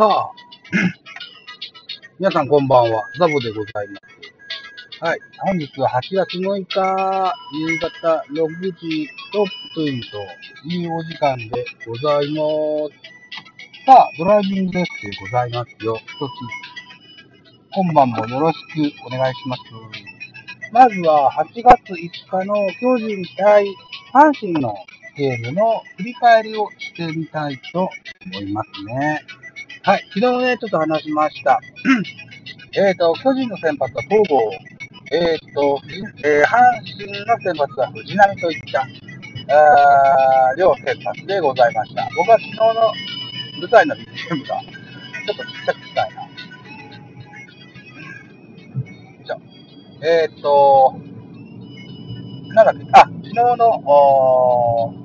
さあ、皆さんこんばんは、ザボでございます。はい、本日は8月6日、夕方6時6分というお時間でございます。さあ、ドライビングレッスンでございますよ。一つ、今晩もよろしくお願いします。まずは8月5日の巨人対阪神のゲームの振り返りをしてみたいと思いますね。はい、昨日ね、ちょっと話しました。えっと、巨人の先発は東郷、えっ、と、えー、阪神の先発は藤波といった、あ両先発でございました。僕は昨日の舞台の BGM がちょっとちっちゃくしたいな。じゃえっ、と、なんだっけ、あ、昨日のおー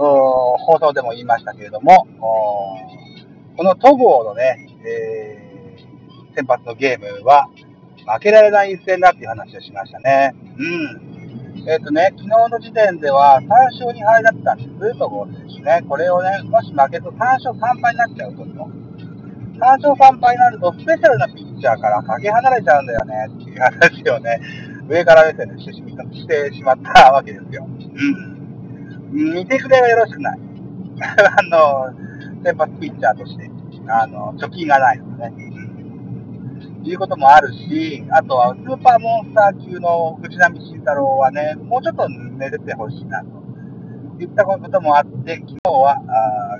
お放送でも言いましたけれども、おこの戸郷のね、えー、先発のゲームは負けられない一戦だっていう話をしましたね。うん。えっ、とね、昨日の時点では3勝2敗だったんです、戸郷選手ね。これをね、もし負けると3勝3敗になっちゃうと、3勝3敗になるとスペシャルなピッチャーからかけ離れちゃうんだよねっていう話をね、上から目線でしてししてしまったわけですよ。うん。見てくれがよろしくない。あの、先発ピッチャーとして、あの、貯金がないのでね。うん。いうこともあるし、あとはスーパーモンスター級の藤波慎太郎はね、もうちょっと寝ててほしいなと。いったこともあって、昨日は、あ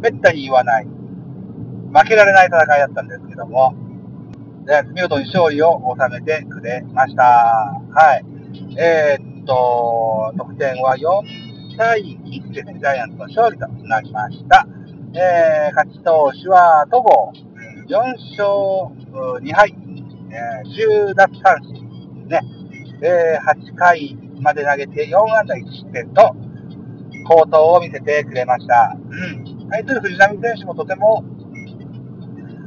めったに言わない、負けられない戦いだったんですけども、で見事に勝利を収めてくれました。はい。えー、っと、得点は4対1で、ね、ジャイアンツの勝利となりました。えー、勝ち投手は戸郷、4勝2敗、えー、10奪三振、ね、えー、8回まで投げて4安打1失点と、好投を見せてくれました。うん。対する藤波選手もとても、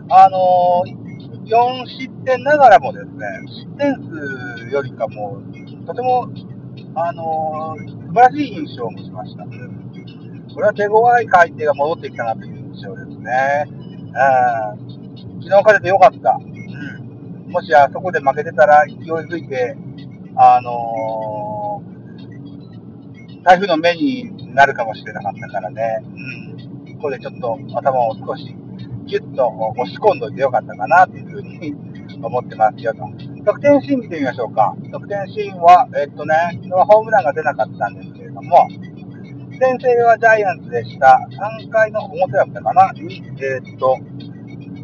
あのー、4失点ながらもですね、失点数よりかも、とても、あのー、素晴らしい印象を持ちました。これは手強い回転が戻ってきたなという印象ですね。うん、昨日勝ててよかった。うん、もしあそこで負けてたら勢いづいて、あのー、台風の目になるかもしれなかったからね。うん、ここでちょっと頭を少しギュッと押し込んどいてよかったかなというふうに思ってますよと。得点シーン見てみましょうか。得点シーンは、えっとね、昨日はホームランが出なかったんですけれども、先制はジャイアンツでした。3回の表だったかな、えー、っと、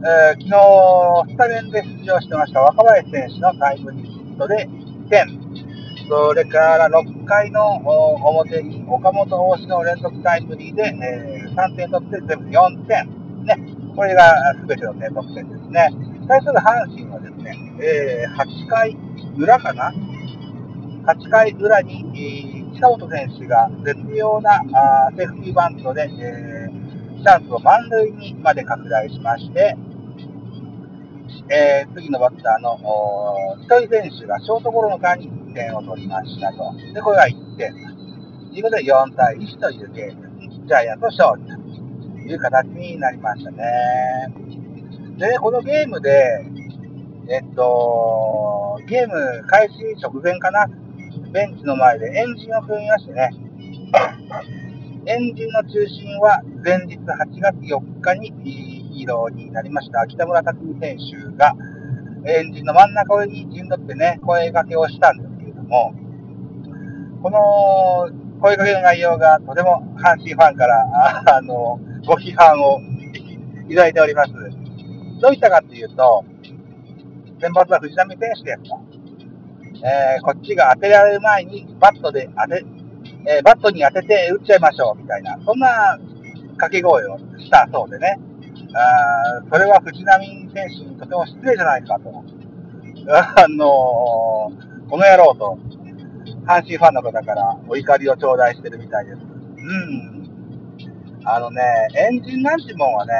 えー、昨日、スタメンで出場してました若林選手のタイムリーヒットで1点。それから6回の表に岡本大志の連続タイムリーで、えー、3点取って全部4点。ね。これが全ての点得点ですね。対する阪神はですね、えー、8回裏かな ?8 回裏に、えー近本選手が絶妙なあセーフティーバントで、えー、チャンスを満塁にまで拡大しまして、えー、次のバッターの糸井選手がショートゴロの間に1点を取りましたと。で、これが1点。ということで4対1というゲームジャイアンツの勝利という形になりましたね。で、このゲームで、えっと、ゲーム開始直前かな？ベンチの前でエンジンを踏みましてね、エンジンの中心は前日8月4日にヒーローになりました北村匠海選手がエンジンの真ん中に陣取ってね、声掛けをしたんですけれども、この声掛けの内容がとても阪神ファンからあのご批判をいただいております。どういったかっていうと、先発は藤波選手ですと。えー、こっちが当てられる前にバットで当て、えー、バットに当てて打っちゃいましょうみたいな、そんな掛け声をしたそうでね、あそれは藤波選手にとても失礼じゃないかと、あのー、この野郎と、阪神ファンの方からお怒りを頂戴してるみたいです。うん。あのね、エンジンなんてもんはね、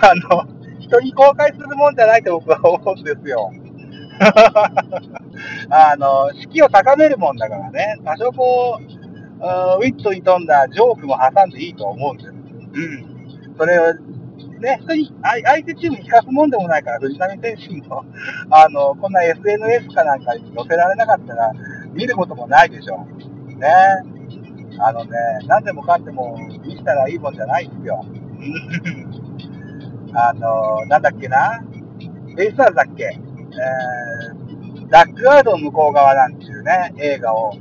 あの、人に公開するもんじゃないと僕は思うんですよ。あの、士気を高めるもんだからね、多少こう、ウィットに富んだジョークも挟んでいいと思うんです。うん。それを、ね、人に、相手チームに聞かすもんでもないから、藤波選手の、あの、こんな SNS かなんかに載せられなかったら、見ることもないでしょう。ね。あのね、何でもかんでも見たらいいもんじゃないんですよ。あの、なんだっけな？ベイスターズだっけ？えー、ダックアウト向こう側なんていうね、映画を、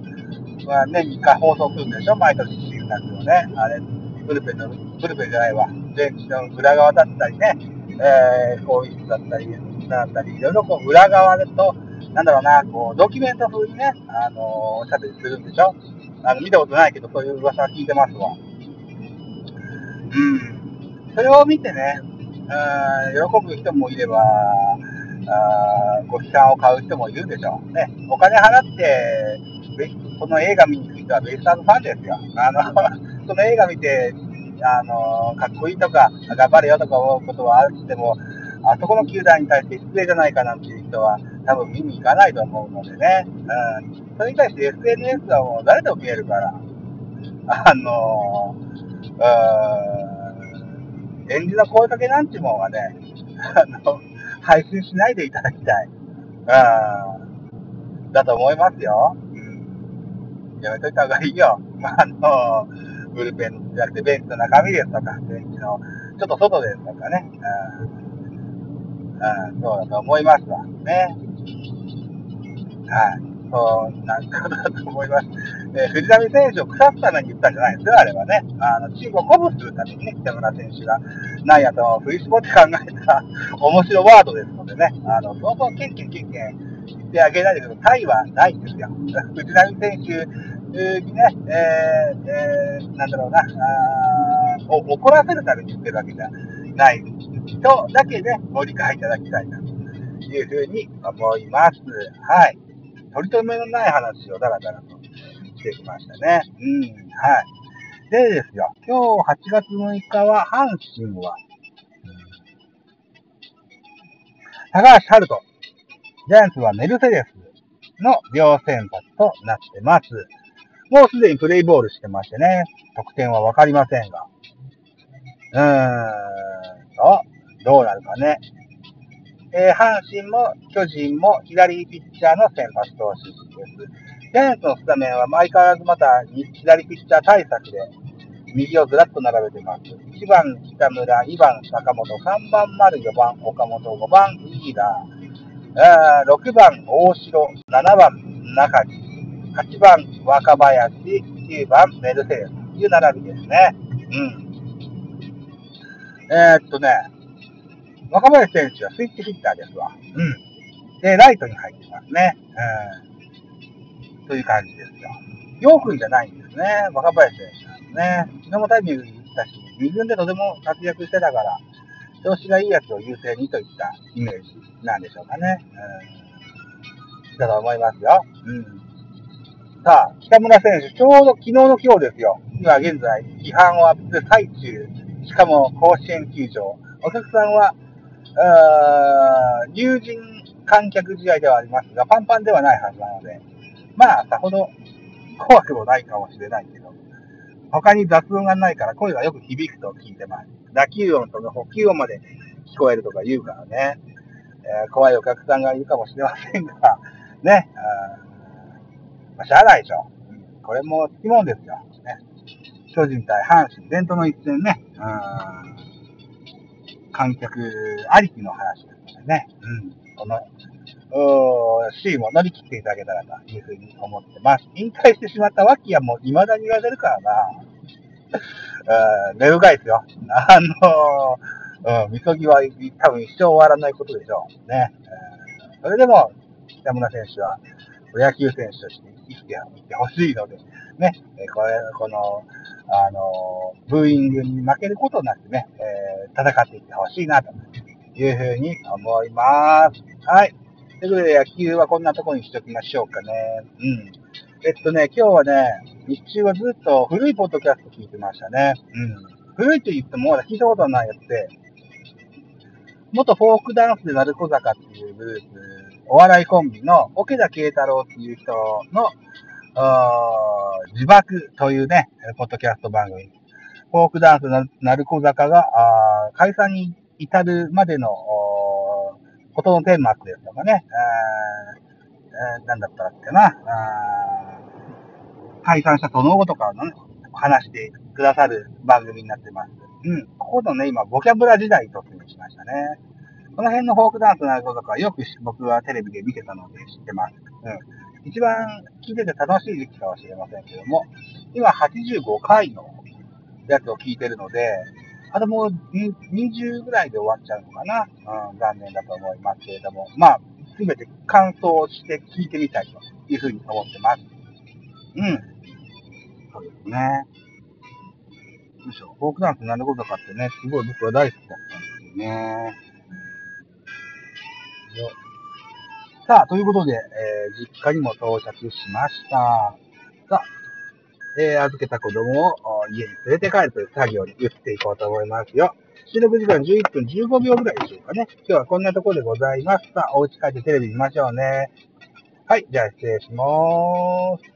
まあ、年に1回放送するんでしょ？毎年シーズンだけどね。あれ、ブルペンの、ブルペンじゃないわ。ベンチの裏側だったりね、えー、こういうだったり、だったり、いろいろこう裏側でと、なんだろうな、こう、ドキュメント風にね、あのー、おしゃべりするんでしょ？あの、見たことないけど、そういう噂は聞いてますわ。うん。それを見てね、うん、喜ぶ人もいれば、あご批判を買う人もいるでしょう。ね、お金払って、この映画見に行く人はベイスターズファンですよ。あの、その映画見て、あの、かっこいいとか、頑張れよとか思うことはあっても、あそこの球団に対して失礼じゃないかなんていう人は多分見に行かないと思うのでね。うん。それに対して SNS はもう誰でも見えるから、あの、うん演じの声かけなんてもんはね、あの、配信しないでいただきたい。うん。だと思いますよ。うん。やめといた方がいいよ。まあ、あの、ブルペンじゃなくてベンチの中身ですとか、ベンチのちょっと外ですとかね。うん。うん、そうだと思いますわ。ね。はい。そうなんかだと思います。えー、藤波選手を腐すために言ったんじゃないですよ、あれはね。あの、チームを鼓舞するためにね、北村選手が、なんやと、フリスポって考えた面白ワードですのでね、あの、そうそう、ケンケンケンケン言ってあげないでくど、タイはないんですよ。藤波選手にね、えー、えー、なんだろうな、あ怒らせるために言ってるわけじゃない人だけで、ね、ご理解いただきたいな、というふうに思います。はい。取り留めのない話をだらだらとしてきましたね。うん、はい。でですよ、今日8月6日は、阪神は、高橋春人、ジャイアンツはメルセデスの両先発となってます。もうすでにプレイボールしてましてね、得点はわかりませんが。うーんと、どうなるかね。えー、阪神も巨人も左ピッチャーの先発投手です。ジャイアンツのスタメンは相変わらずまた左ピッチャー対策で右をずらっと並べてます。1番北村、2番坂本、3番丸、4番岡本、5番飯田、6番大城、7番中地、8番若林、9番メルセデスという並びですね。うん。えー、っとね、若林選手はスイッチヒッターですわ。うん。で、ライトに入ってますね。うん。という感じですよ。4分じゃないんですね。若林選手なんですね。昨日もタイミングに行ったし、2軍でとても活躍してたから、調子がいいやつを優勢にといったイメージなんでしょうかね。うん。だと思いますよ。うん。さあ、北村選手、ちょうど昨日の今日ですよ。今現在、批判を浴びて最中。しかも甲子園球場。お客さんは友人観客試合ではありますが、パンパンではないはずなので、まあ、さほど怖くもないかもしれないけど、他に雑音がないから声がよく響くと聞いてます。打球音とか補給音まで聞こえるとか言うからね、えー、怖いお客さんがいるかもしれませんが、ね、あまあ、しゃあないでしょ。これもつきもんですよ。ね、巨人対阪神、伝統の一戦ね、うん観客ありきの話ですのでね、うん、この、シーンを乗り切っていただけたらというふうに思ってます。引退してしまった脇はもう未だに言われるからな。寝深いですよ。あの、うん、みそぎは多分一生終わらないことでしょう。ね。それでも、北村選手は野球選手として生きていってほしいので、ね、これ、この、あの、ブーイングに負けることなくね、えー、戦っていってほしいな、というふうに思います。はい。ということで、野球はこんなところにしときましょうかね。うん。えっとね、今日はね、日中はずっと古いポッドキャスト聞いてましたね。うん。古いと言ってもまだ聞いたことないやつで、元フォークダンスで鳴子坂っていうグループ、お笑いコンビの桶田慶太郎っていう人の自爆というね、ポッドキャスト番組。フォークダンスなる小坂が、解散に至るまでの、ことの顛末ですとかね、えー、なんだったっけな、解散したその後とかの、ね、話してくださる番組になってます。うん。ここのね、今、ボキャブラ時代突入しましたね。この辺のフォークダンスの映像とかよく僕はテレビで見てたので知ってます。うん。一番聞いてて楽しい時期かもしれませんけども、今85回のやつを聞いてるので、あともう20ぐらいで終わっちゃうのかな。うん、残念だと思いますけれども、まあ、すべて感想して聞いてみたいというふうに思ってます。うん。そうですね。よいしょ。フォークダンス何のことかってね、すごい僕は大好きだったんですよね。さあ、ということで、えー、実家にも到着しました。さあ、えー、預けた子供を家に連れて帰るという作業に移っていこうと思いますよ。収録時間11分15秒ぐらいでしょうかね。今日はこんなところでございます。さあ、お家帰ってテレビ見ましょうね。はい、じゃあ失礼しまーす。